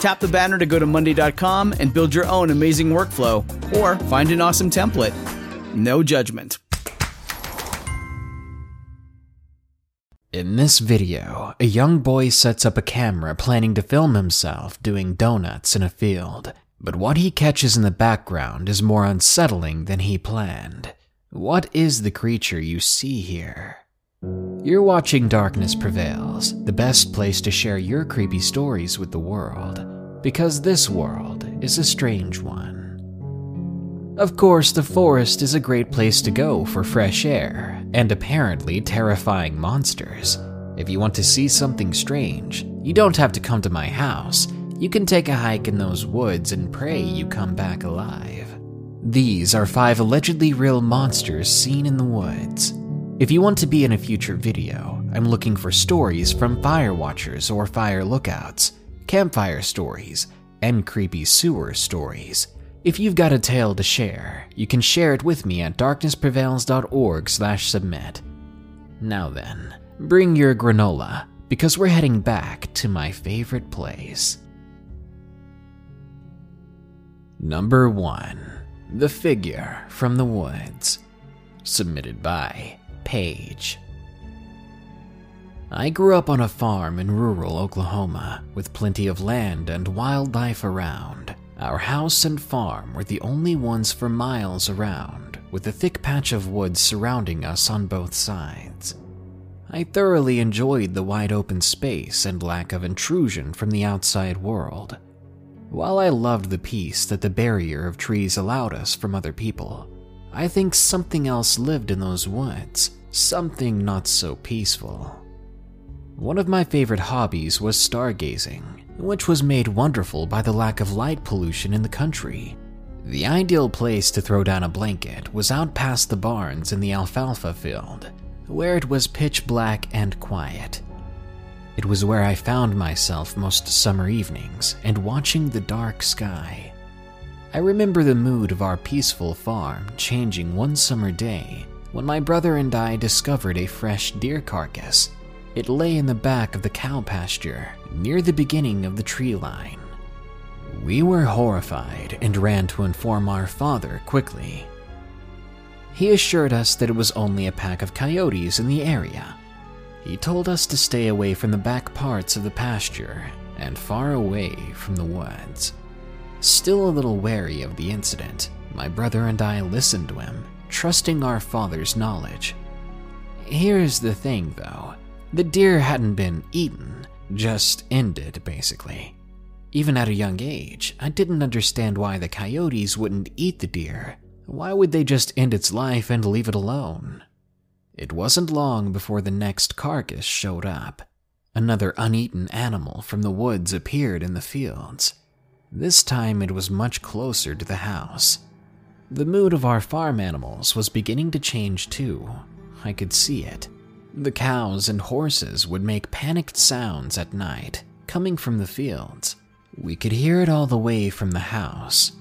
Tap the banner to go to Monday.com and build your own amazing workflow, or find an awesome template. No judgment. In this video, a young boy sets up a camera planning to film himself doing donuts in a field. But what he catches in the background is more unsettling than he planned. What is the creature you see here? You're watching Darkness Prevails, the best place to share your creepy stories with the world, because this world is a strange one. Of course, the forest is a great place to go for fresh air and apparently terrifying monsters. If you want to see something strange, you don't have to come to my house. You can take a hike in those woods and pray you come back alive. These are five allegedly real monsters seen in the woods. If you want to be in a future video, I'm looking for stories from fire watchers or fire lookouts, campfire stories, and creepy sewer stories. If you've got a tale to share, you can share it with me at darknessprevails.org/submit. Now then, bring your granola because we're heading back to my favorite place. Number 1. The Figure from the Woods. Submitted by Paige. I grew up on a farm in rural Oklahoma with plenty of land and wildlife around. Our house and farm were the only ones for miles around, with a thick patch of woods surrounding us on both sides. I thoroughly enjoyed the wide open space and lack of intrusion from the outside world. While I loved the peace that the barrier of trees allowed us from other people, I think something else lived in those woods, something not so peaceful. One of my favorite hobbies was stargazing, which was made wonderful by the lack of light pollution in the country. The ideal place to throw down a blanket was out past the barns in the alfalfa field, where it was pitch black and quiet. It was where I found myself most summer evenings and watching the dark sky. I remember the mood of our peaceful farm changing one summer day when my brother and I discovered a fresh deer carcass. It lay in the back of the cow pasture near the beginning of the tree line. We were horrified and ran to inform our father quickly. He assured us that it was only a pack of coyotes in the area. He told us to stay away from the back parts of the pasture and far away from the woods. Still a little wary of the incident, my brother and I listened to him, trusting our father's knowledge. Here's the thing, though the deer hadn't been eaten, just ended, basically. Even at a young age, I didn't understand why the coyotes wouldn't eat the deer. Why would they just end its life and leave it alone? It wasn't long before the next carcass showed up. Another uneaten animal from the woods appeared in the fields. This time it was much closer to the house. The mood of our farm animals was beginning to change too. I could see it. The cows and horses would make panicked sounds at night, coming from the fields. We could hear it all the way from the house.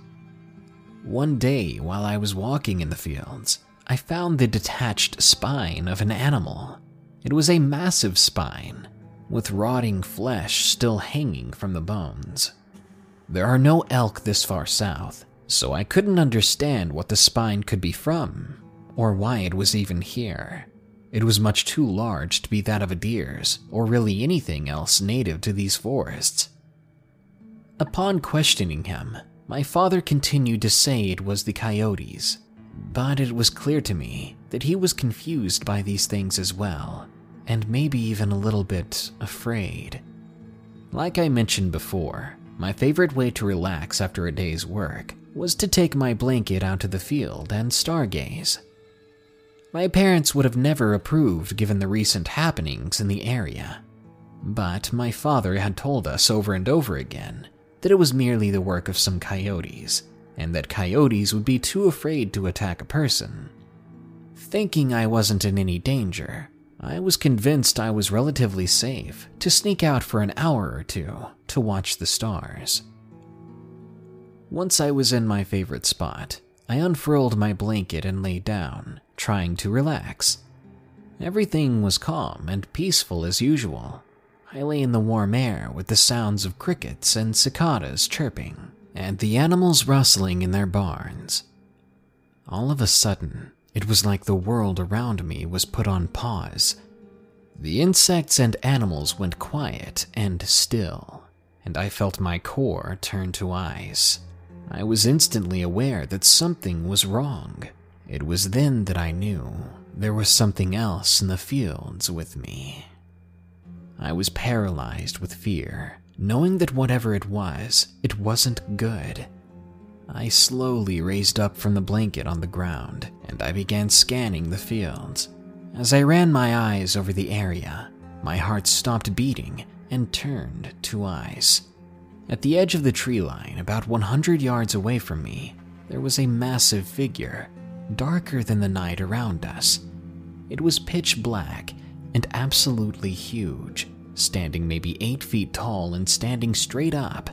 One day, while I was walking in the fields, I found the detached spine of an animal. It was a massive spine, with rotting flesh still hanging from the bones. There are no elk this far south, so I couldn't understand what the spine could be from, or why it was even here. It was much too large to be that of a deer's, or really anything else native to these forests. Upon questioning him, my father continued to say it was the coyotes, but it was clear to me that he was confused by these things as well, and maybe even a little bit afraid. Like I mentioned before, my favorite way to relax after a day's work was to take my blanket out to the field and stargaze. My parents would have never approved given the recent happenings in the area, but my father had told us over and over again that it was merely the work of some coyotes, and that coyotes would be too afraid to attack a person. Thinking I wasn't in any danger, I was convinced I was relatively safe to sneak out for an hour or two to watch the stars. Once I was in my favorite spot, I unfurled my blanket and lay down, trying to relax. Everything was calm and peaceful as usual. I lay in the warm air with the sounds of crickets and cicadas chirping, and the animals rustling in their barns. All of a sudden, it was like the world around me was put on pause. The insects and animals went quiet and still, and I felt my core turn to ice. I was instantly aware that something was wrong. It was then that I knew there was something else in the fields with me. I was paralyzed with fear, knowing that whatever it was, it wasn't good. I slowly raised up from the blanket on the ground and I began scanning the fields. As I ran my eyes over the area, my heart stopped beating and turned to ice. At the edge of the tree line, about 100 yards away from me, there was a massive figure, darker than the night around us. It was pitch black and absolutely huge, standing maybe 8 feet tall and standing straight up.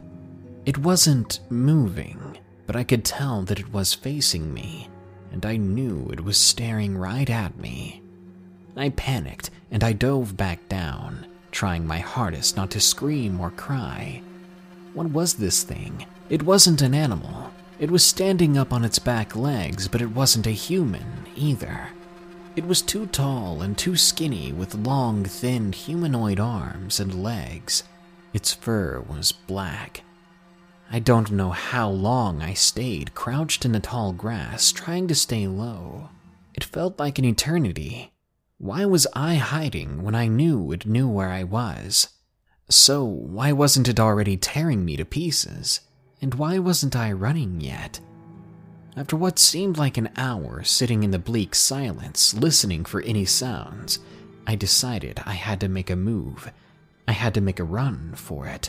It wasn't moving, but I could tell that it was facing me, and I knew it was staring right at me. I panicked and I dove back down, trying my hardest not to scream or cry. What was this thing? It wasn't an animal. It was standing up on its back legs, but it wasn't a human either. It was too tall and too skinny with long, thin humanoid arms and legs. Its fur was black. I don't know how long I stayed crouched in the tall grass, trying to stay low. It felt like an eternity. Why was I hiding when I knew it knew where I was? So, why wasn't it already tearing me to pieces? And why wasn't I running yet? After what seemed like an hour sitting in the bleak silence, listening for any sounds, I decided I had to make a move. I had to make a run for it.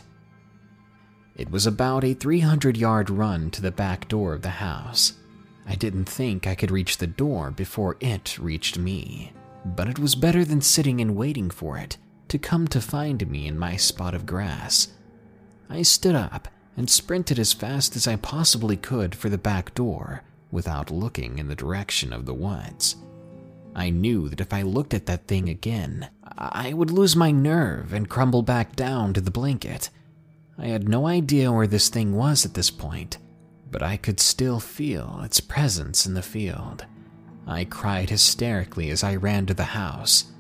It was about a 300 yard run to the back door of the house. I didn't think I could reach the door before it reached me, but it was better than sitting and waiting for it to come to find me in my spot of grass. I stood up and sprinted as fast as I possibly could for the back door without looking in the direction of the woods. I knew that if I looked at that thing again, I would lose my nerve and crumble back down to the blanket. I had no idea where this thing was at this point, but I could still feel its presence in the field. I cried hysterically as I ran to the house,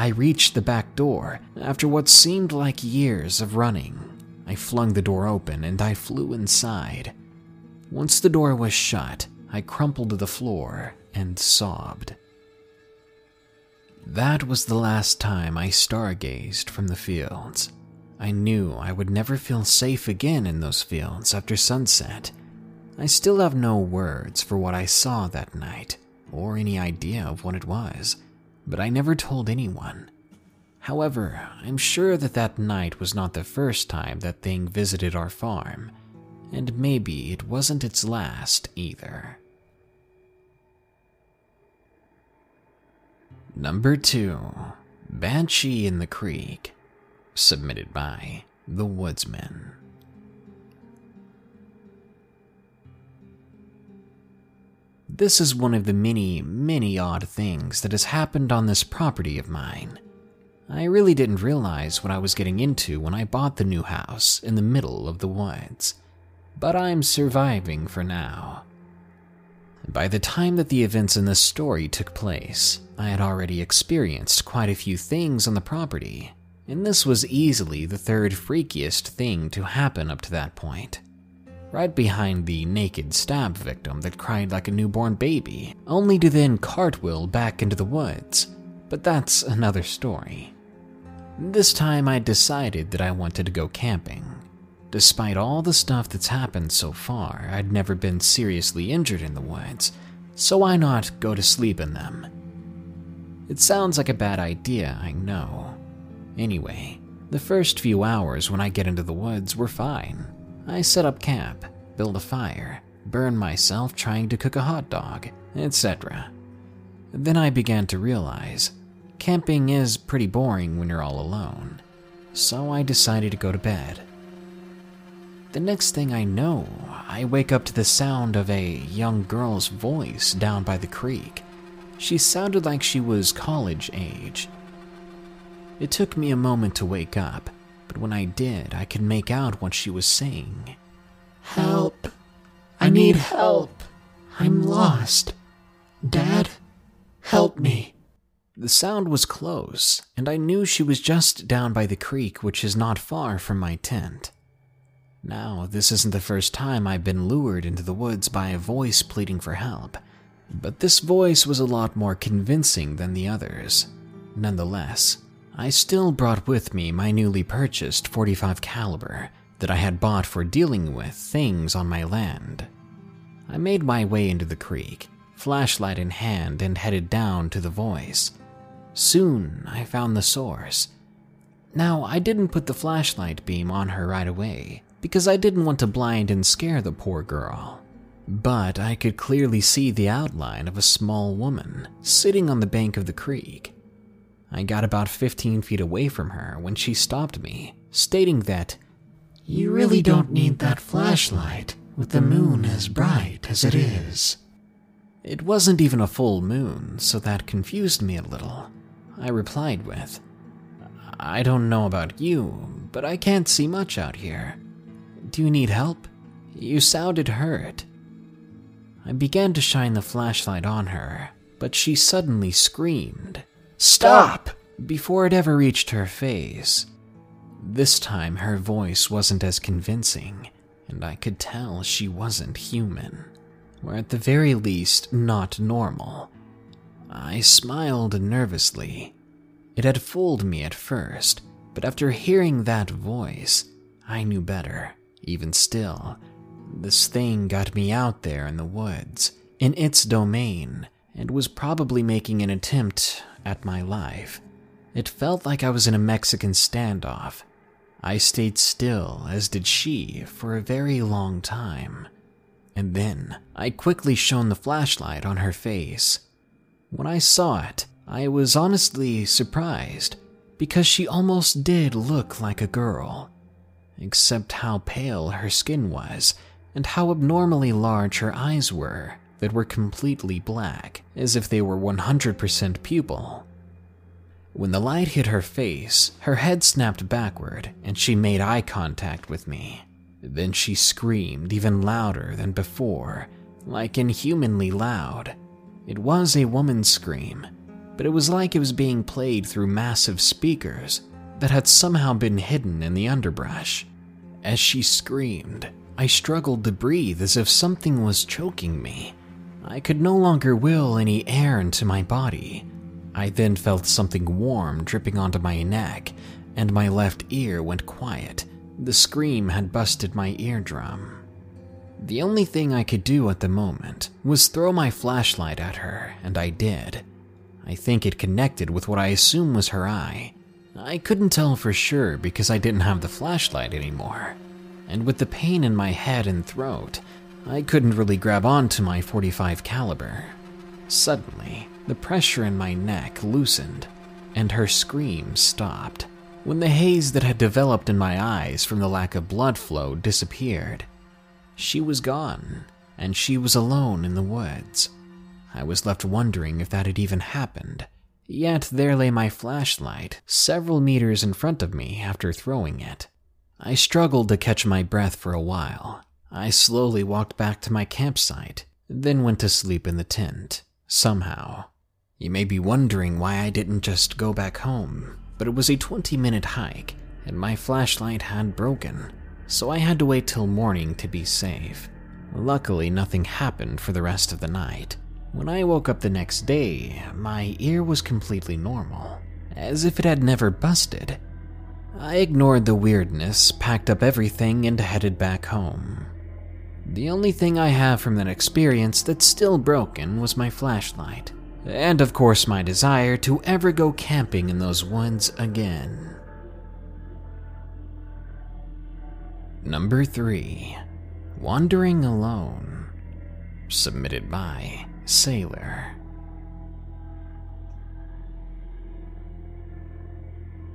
I reached the back door after what seemed like years of running. I flung the door open and I flew inside. Once the door was shut, I crumpled to the floor and sobbed. That was the last time I stargazed from the fields. I knew I would never feel safe again in those fields after sunset. I still have no words for what I saw that night, or any idea of what it was but I never told anyone. However, I'm sure that that night was not the first time that thing visited our farm, and maybe it wasn't its last either. Number 2 Banshee in the Creek, submitted by The Woodsman. This is one of the many, many odd things that has happened on this property of mine. I really didn't realize what I was getting into when I bought the new house in the middle of the woods, but I'm surviving for now. By the time that the events in this story took place, I had already experienced quite a few things on the property, and this was easily the third freakiest thing to happen up to that point right behind the naked stab victim that cried like a newborn baby, only to then cartwheel back into the woods. But that's another story. This time I decided that I wanted to go camping. Despite all the stuff that's happened so far, I'd never been seriously injured in the woods, so why not go to sleep in them? It sounds like a bad idea, I know. Anyway, the first few hours when I get into the woods were fine. I set up camp, build a fire, burn myself trying to cook a hot dog, etc. Then I began to realize camping is pretty boring when you're all alone, so I decided to go to bed. The next thing I know, I wake up to the sound of a young girl's voice down by the creek. She sounded like she was college age. It took me a moment to wake up, but when I did, I could make out what she was saying. Help! I need help! I'm lost. Dad, help me. The sound was close, and I knew she was just down by the creek, which is not far from my tent. Now, this isn't the first time I've been lured into the woods by a voice pleading for help, but this voice was a lot more convincing than the others. Nonetheless, I still brought with me my newly purchased 45 caliber that I had bought for dealing with things on my land. I made my way into the creek, flashlight in hand, and headed down to the voice. Soon I found the source. Now, I didn't put the flashlight beam on her right away because I didn't want to blind and scare the poor girl. But I could clearly see the outline of a small woman sitting on the bank of the creek. I got about 15 feet away from her when she stopped me, stating that, You really don't need that flashlight with the moon as bright as it is. It wasn't even a full moon, so that confused me a little. I replied with, I don't know about you, but I can't see much out here. Do you need help? You sounded hurt. I began to shine the flashlight on her, but she suddenly screamed, Stop! before it ever reached her face. This time her voice wasn't as convincing, and I could tell she wasn't human, or at the very least, not normal. I smiled nervously. It had fooled me at first, but after hearing that voice, I knew better. Even still, this thing got me out there in the woods, in its domain, and was probably making an attempt at my life. It felt like I was in a Mexican standoff. I stayed still, as did she, for a very long time. And then I quickly shone the flashlight on her face. When I saw it, I was honestly surprised, because she almost did look like a girl, except how pale her skin was and how abnormally large her eyes were that were completely black, as if they were 100% pupil. When the light hit her face, her head snapped backward and she made eye contact with me. Then she screamed even louder than before, like inhumanly loud. It was a woman's scream, but it was like it was being played through massive speakers that had somehow been hidden in the underbrush. As she screamed, I struggled to breathe as if something was choking me. I could no longer will any air into my body. I then felt something warm dripping onto my neck, and my left ear went quiet. The scream had busted my eardrum. The only thing I could do at the moment was throw my flashlight at her, and I did. I think it connected with what I assume was her eye. I couldn't tell for sure because I didn't have the flashlight anymore. And with the pain in my head and throat, I couldn't really grab onto my 45 caliber. Suddenly, the pressure in my neck loosened, and her scream stopped. When the haze that had developed in my eyes from the lack of blood flow disappeared, she was gone, and she was alone in the woods. I was left wondering if that had even happened. Yet there lay my flashlight, several meters in front of me after throwing it. I struggled to catch my breath for a while. I slowly walked back to my campsite, then went to sleep in the tent, somehow. You may be wondering why I didn't just go back home, but it was a 20 minute hike, and my flashlight had broken, so I had to wait till morning to be safe. Luckily, nothing happened for the rest of the night. When I woke up the next day, my ear was completely normal, as if it had never busted. I ignored the weirdness, packed up everything, and headed back home. The only thing I have from that experience that's still broken was my flashlight, and of course, my desire to ever go camping in those woods again. Number 3 Wandering Alone. Submitted by Sailor.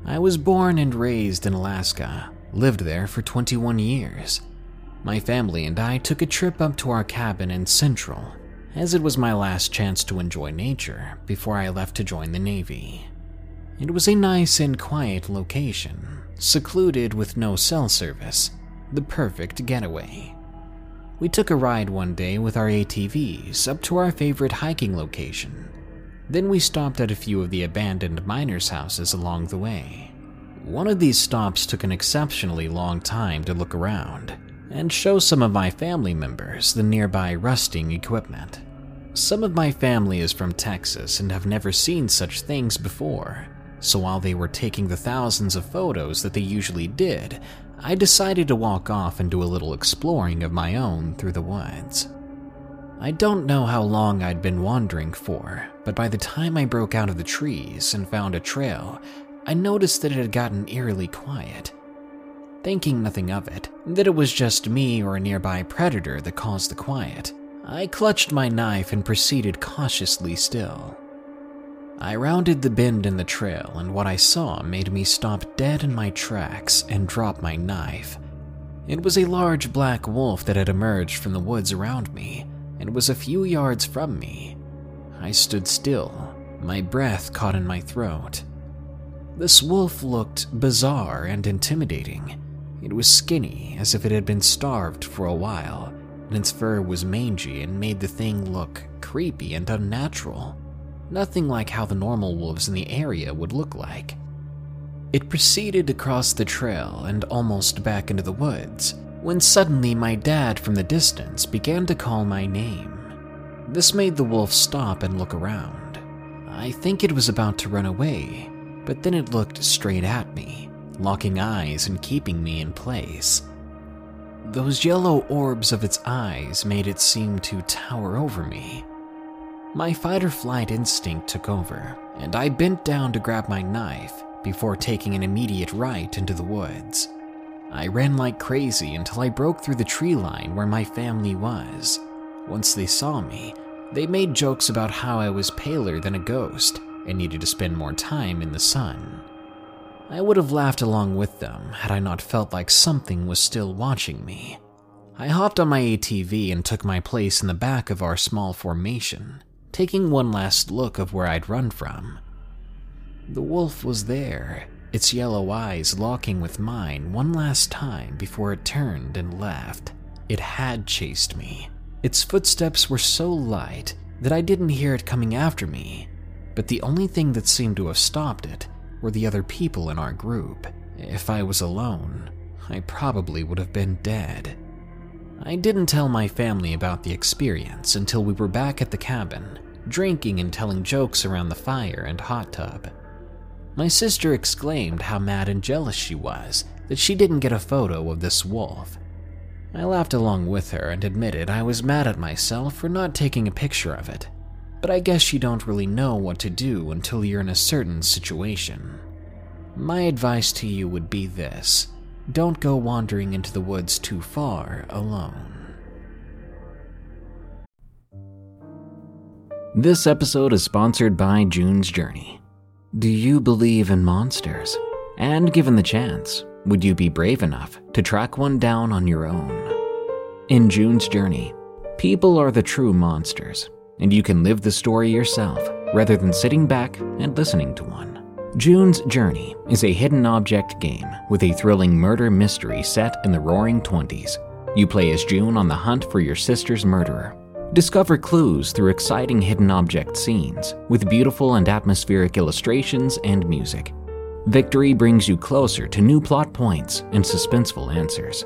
I was born and raised in Alaska, lived there for 21 years. My family and I took a trip up to our cabin in Central, as it was my last chance to enjoy nature before I left to join the Navy. It was a nice and quiet location, secluded with no cell service, the perfect getaway. We took a ride one day with our ATVs up to our favorite hiking location. Then we stopped at a few of the abandoned miners' houses along the way. One of these stops took an exceptionally long time to look around and show some of my family members the nearby rusting equipment. Some of my family is from Texas and have never seen such things before, so while they were taking the thousands of photos that they usually did, I decided to walk off and do a little exploring of my own through the woods. I don't know how long I'd been wandering for, but by the time I broke out of the trees and found a trail, I noticed that it had gotten eerily quiet. Thinking nothing of it, that it was just me or a nearby predator that caused the quiet, I clutched my knife and proceeded cautiously still. I rounded the bend in the trail, and what I saw made me stop dead in my tracks and drop my knife. It was a large black wolf that had emerged from the woods around me and was a few yards from me. I stood still, my breath caught in my throat. This wolf looked bizarre and intimidating. It was skinny, as if it had been starved for a while, and its fur was mangy and made the thing look creepy and unnatural nothing like how the normal wolves in the area would look like. It proceeded across the trail and almost back into the woods when suddenly my dad from the distance began to call my name. This made the wolf stop and look around. I think it was about to run away, but then it looked straight at me, locking eyes and keeping me in place. Those yellow orbs of its eyes made it seem to tower over me, my fight or flight instinct took over, and I bent down to grab my knife before taking an immediate right into the woods. I ran like crazy until I broke through the tree line where my family was. Once they saw me, they made jokes about how I was paler than a ghost and needed to spend more time in the sun. I would have laughed along with them had I not felt like something was still watching me. I hopped on my ATV and took my place in the back of our small formation taking one last look of where I'd run from. The wolf was there, its yellow eyes locking with mine one last time before it turned and left. It had chased me. Its footsteps were so light that I didn't hear it coming after me, but the only thing that seemed to have stopped it were the other people in our group. If I was alone, I probably would have been dead. I didn't tell my family about the experience until we were back at the cabin drinking and telling jokes around the fire and hot tub. My sister exclaimed how mad and jealous she was that she didn't get a photo of this wolf. I laughed along with her and admitted I was mad at myself for not taking a picture of it, but I guess you don't really know what to do until you're in a certain situation. My advice to you would be this don't go wandering into the woods too far alone. This episode is sponsored by June's Journey. Do you believe in monsters? And given the chance, would you be brave enough to track one down on your own? In June's Journey, people are the true monsters, and you can live the story yourself rather than sitting back and listening to one. June's Journey is a hidden object game with a thrilling murder mystery set in the roaring 20s. You play as June on the hunt for your sister's murderer Discover clues through exciting hidden object scenes with beautiful and atmospheric illustrations and music. Victory brings you closer to new plot points and suspenseful answers.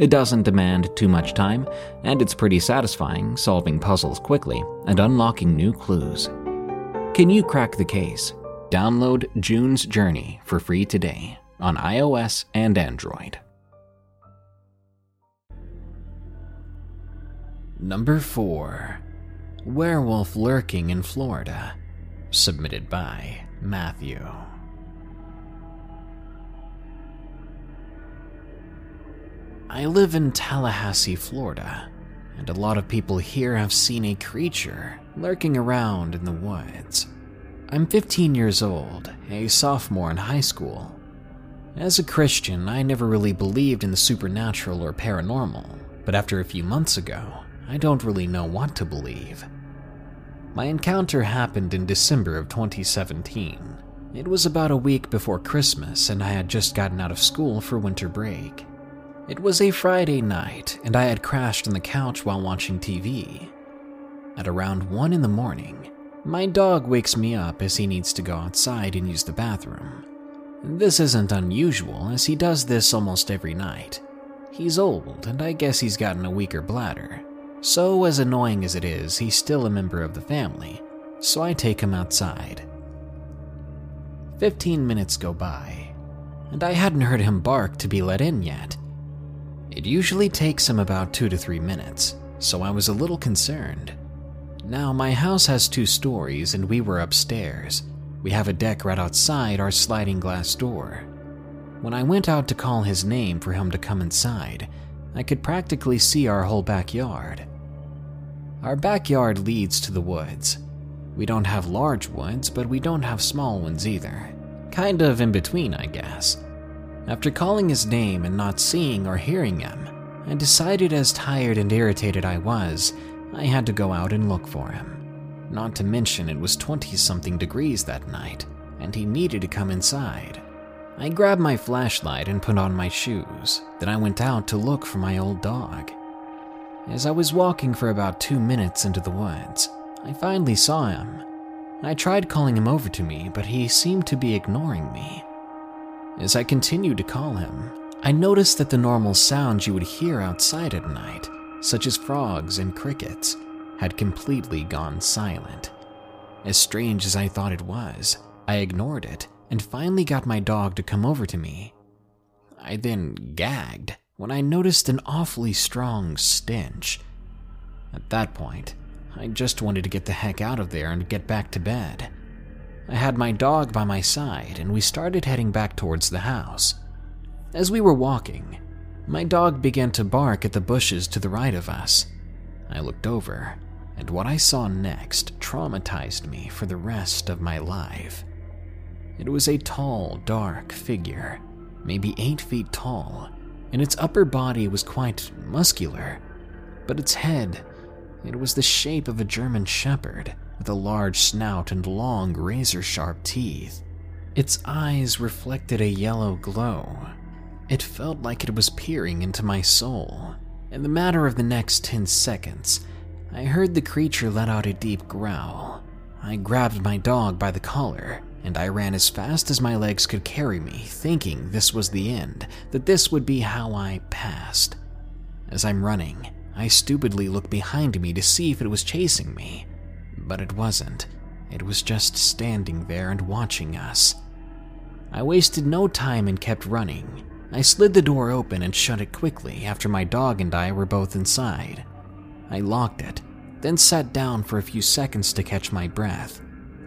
It doesn't demand too much time, and it's pretty satisfying solving puzzles quickly and unlocking new clues. Can you crack the case? Download June's Journey for free today on iOS and Android. Number 4 Werewolf Lurking in Florida. Submitted by Matthew. I live in Tallahassee, Florida, and a lot of people here have seen a creature lurking around in the woods. I'm 15 years old, a sophomore in high school. As a Christian, I never really believed in the supernatural or paranormal, but after a few months ago, I don't really know what to believe. My encounter happened in December of 2017. It was about a week before Christmas, and I had just gotten out of school for winter break. It was a Friday night, and I had crashed on the couch while watching TV. At around 1 in the morning, my dog wakes me up as he needs to go outside and use the bathroom. This isn't unusual, as he does this almost every night. He's old, and I guess he's gotten a weaker bladder. So, as annoying as it is, he's still a member of the family, so I take him outside. Fifteen minutes go by, and I hadn't heard him bark to be let in yet. It usually takes him about two to three minutes, so I was a little concerned. Now, my house has two stories, and we were upstairs. We have a deck right outside our sliding glass door. When I went out to call his name for him to come inside, I could practically see our whole backyard. Our backyard leads to the woods. We don't have large woods, but we don't have small ones either. Kind of in between, I guess. After calling his name and not seeing or hearing him, I decided as tired and irritated I was, I had to go out and look for him. Not to mention it was 20 something degrees that night, and he needed to come inside. I grabbed my flashlight and put on my shoes. Then I went out to look for my old dog. As I was walking for about two minutes into the woods, I finally saw him. I tried calling him over to me, but he seemed to be ignoring me. As I continued to call him, I noticed that the normal sounds you would hear outside at night, such as frogs and crickets, had completely gone silent. As strange as I thought it was, I ignored it and finally got my dog to come over to me. I then gagged when I noticed an awfully strong stench. At that point, I just wanted to get the heck out of there and get back to bed. I had my dog by my side and we started heading back towards the house. As we were walking, my dog began to bark at the bushes to the right of us. I looked over, and what I saw next traumatized me for the rest of my life. It was a tall, dark figure, maybe eight feet tall, and its upper body was quite muscular, but its head, it was the shape of a German shepherd with a large snout and long razor sharp teeth. Its eyes reflected a yellow glow. It felt like it was peering into my soul. In the matter of the next 10 seconds, I heard the creature let out a deep growl. I grabbed my dog by the collar and I ran as fast as my legs could carry me, thinking this was the end, that this would be how I passed. As I'm running, I stupidly look behind me to see if it was chasing me, but it wasn't. It was just standing there and watching us. I wasted no time and kept running. I slid the door open and shut it quickly after my dog and I were both inside. I locked it, then sat down for a few seconds to catch my breath,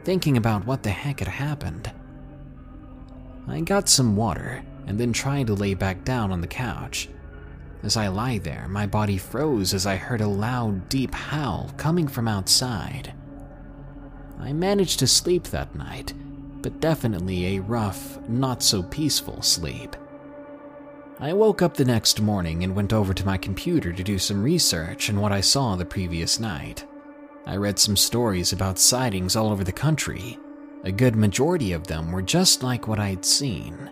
thinking about what the heck had happened. I got some water and then tried to lay back down on the couch. As I lie there, my body froze as I heard a loud, deep howl coming from outside. I managed to sleep that night, but definitely a rough, not so peaceful sleep. I woke up the next morning and went over to my computer to do some research on what I saw the previous night. I read some stories about sightings all over the country. A good majority of them were just like what I'd seen.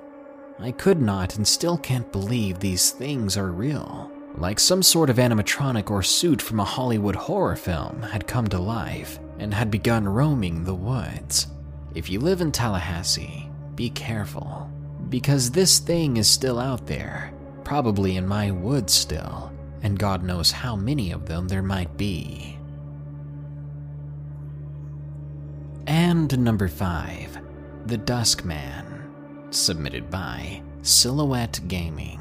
I could not and still can't believe these things are real. Like some sort of animatronic or suit from a Hollywood horror film had come to life and had begun roaming the woods. If you live in Tallahassee, be careful, because this thing is still out there, probably in my woods still, and God knows how many of them there might be. And number 5, The Dusk Man submitted by Silhouette Gaming.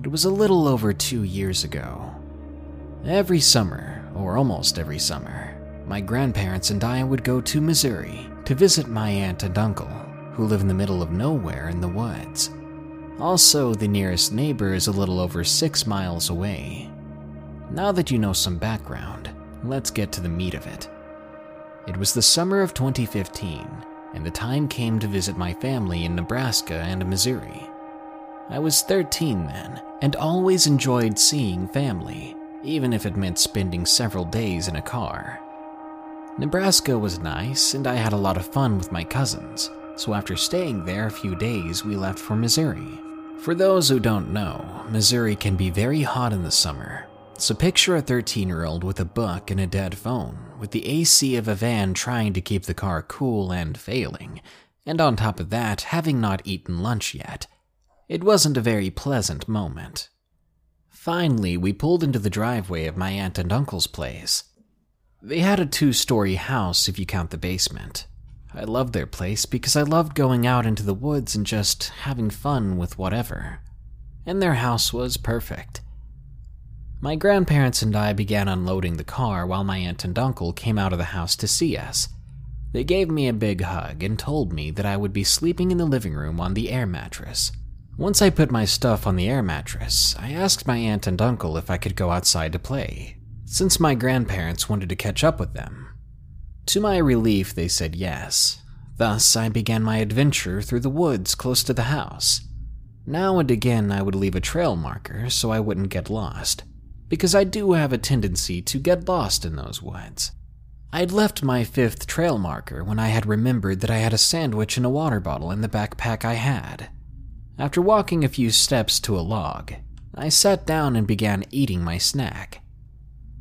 It was a little over two years ago. Every summer, or almost every summer, my grandparents and I would go to Missouri to visit my aunt and uncle, who live in the middle of nowhere in the woods. Also, the nearest neighbor is a little over six miles away. Now that you know some background, let's get to the meat of it. It was the summer of 2015, and the time came to visit my family in Nebraska and Missouri. I was 13 then, and always enjoyed seeing family, even if it meant spending several days in a car. Nebraska was nice, and I had a lot of fun with my cousins, so after staying there a few days, we left for Missouri. For those who don't know, Missouri can be very hot in the summer, so picture a 13 year old with a book and a dead phone, with the AC of a van trying to keep the car cool and failing, and on top of that, having not eaten lunch yet. It wasn't a very pleasant moment. Finally, we pulled into the driveway of my aunt and uncle's place. They had a two story house if you count the basement. I loved their place because I loved going out into the woods and just having fun with whatever. And their house was perfect. My grandparents and I began unloading the car while my aunt and uncle came out of the house to see us. They gave me a big hug and told me that I would be sleeping in the living room on the air mattress. Once I put my stuff on the air mattress, I asked my aunt and uncle if I could go outside to play, since my grandparents wanted to catch up with them. To my relief, they said yes. Thus, I began my adventure through the woods close to the house. Now and again, I would leave a trail marker so I wouldn't get lost because I do have a tendency to get lost in those woods. I'd left my fifth trail marker when I had remembered that I had a sandwich and a water bottle in the backpack I had. After walking a few steps to a log, I sat down and began eating my snack.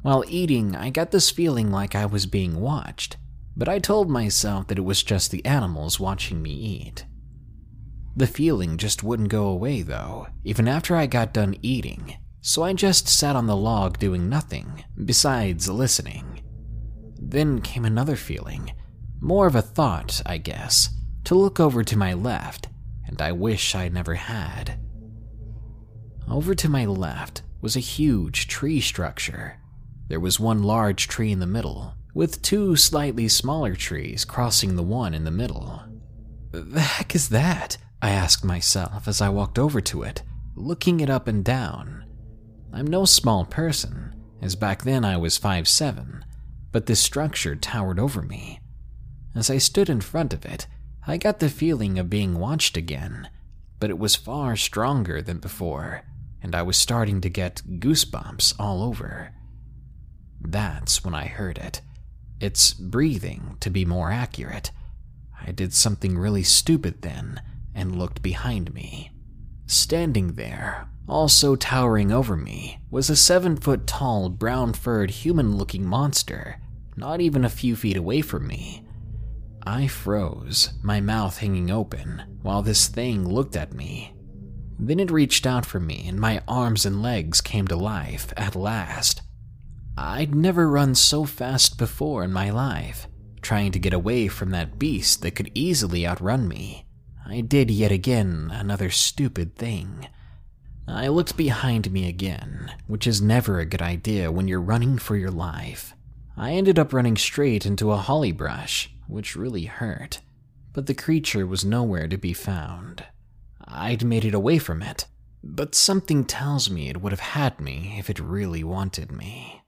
While eating, I got this feeling like I was being watched, but I told myself that it was just the animals watching me eat. The feeling just wouldn't go away, though, even after I got done eating, so I just sat on the log doing nothing besides listening. Then came another feeling, more of a thought, I guess, to look over to my left, and I wish I never had. Over to my left was a huge tree structure. There was one large tree in the middle, with two slightly smaller trees crossing the one in the middle. The heck is that? I asked myself as I walked over to it, looking it up and down. I'm no small person, as back then I was 5'7, but this structure towered over me. As I stood in front of it, I got the feeling of being watched again, but it was far stronger than before, and I was starting to get goosebumps all over. That's when I heard it. It's breathing, to be more accurate. I did something really stupid then and looked behind me. Standing there, also towering over me was a seven foot tall, brown furred, human looking monster, not even a few feet away from me. I froze, my mouth hanging open, while this thing looked at me. Then it reached out for me, and my arms and legs came to life at last. I'd never run so fast before in my life, trying to get away from that beast that could easily outrun me. I did yet again another stupid thing. I looked behind me again, which is never a good idea when you're running for your life. I ended up running straight into a holly brush, which really hurt, but the creature was nowhere to be found. I'd made it away from it, but something tells me it would have had me if it really wanted me.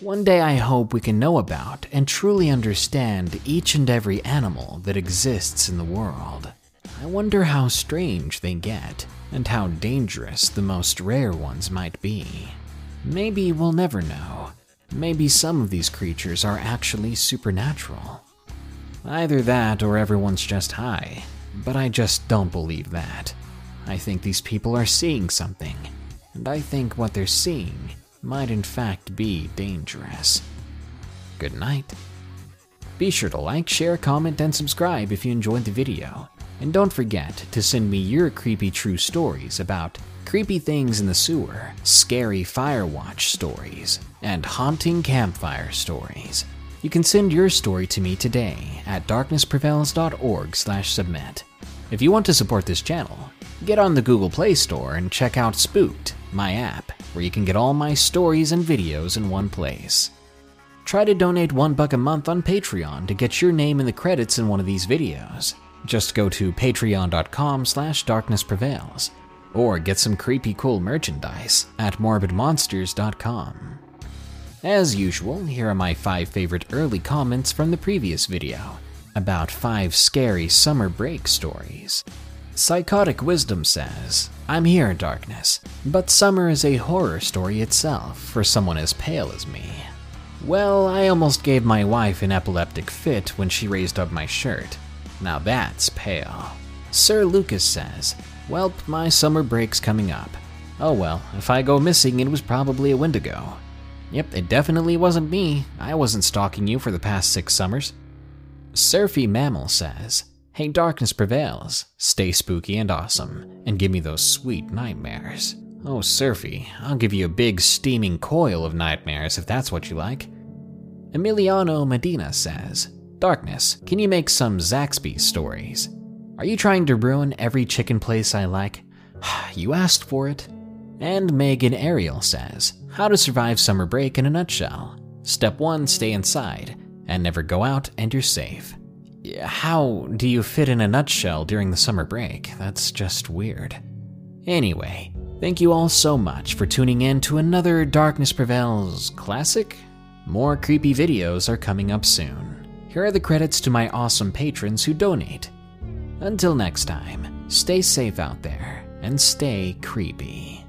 One day I hope we can know about and truly understand each and every animal that exists in the world. I wonder how strange they get and how dangerous the most rare ones might be. Maybe we'll never know. Maybe some of these creatures are actually supernatural. Either that or everyone's just high, but I just don't believe that. I think these people are seeing something, and I think what they're seeing might in fact be dangerous. Good night. Be sure to like, share, comment, and subscribe if you enjoyed the video. And don't forget to send me your creepy true stories about creepy things in the sewer, scary Firewatch stories, and haunting campfire stories. You can send your story to me today at darknessprevails.org/submit. If you want to support this channel, get on the Google Play Store and check out Spooked, my app, where you can get all my stories and videos in one place. Try to donate one buck a month on Patreon to get your name in the credits in one of these videos. Just go to patreon.com slash darknessprevails, or get some creepy cool merchandise at morbidmonsters.com. As usual, here are my 5 favorite early comments from the previous video, about 5 scary summer break stories. Psychotic Wisdom says, I'm here, darkness, but summer is a horror story itself for someone as pale as me. Well, I almost gave my wife an epileptic fit when she raised up my shirt. Now that's pale. Sir Lucas says, Welp, my summer break's coming up. Oh well, if I go missing, it was probably a Wendigo. Yep, it definitely wasn't me. I wasn't stalking you for the past six summers. Surfy Mammal says, Hey, darkness prevails. Stay spooky and awesome, and give me those sweet nightmares. Oh, Surfy, I'll give you a big steaming coil of nightmares if that's what you like. Emiliano Medina says, Darkness, can you make some Zaxby stories? Are you trying to ruin every chicken place I like? you asked for it. And Megan Ariel says, How to survive summer break in a nutshell. Step 1 Stay inside, and never go out, and you're safe. How do you fit in a nutshell during the summer break? That's just weird. Anyway, thank you all so much for tuning in to another Darkness Prevails classic. More creepy videos are coming up soon. Here are the credits to my awesome patrons who donate. Until next time, stay safe out there and stay creepy.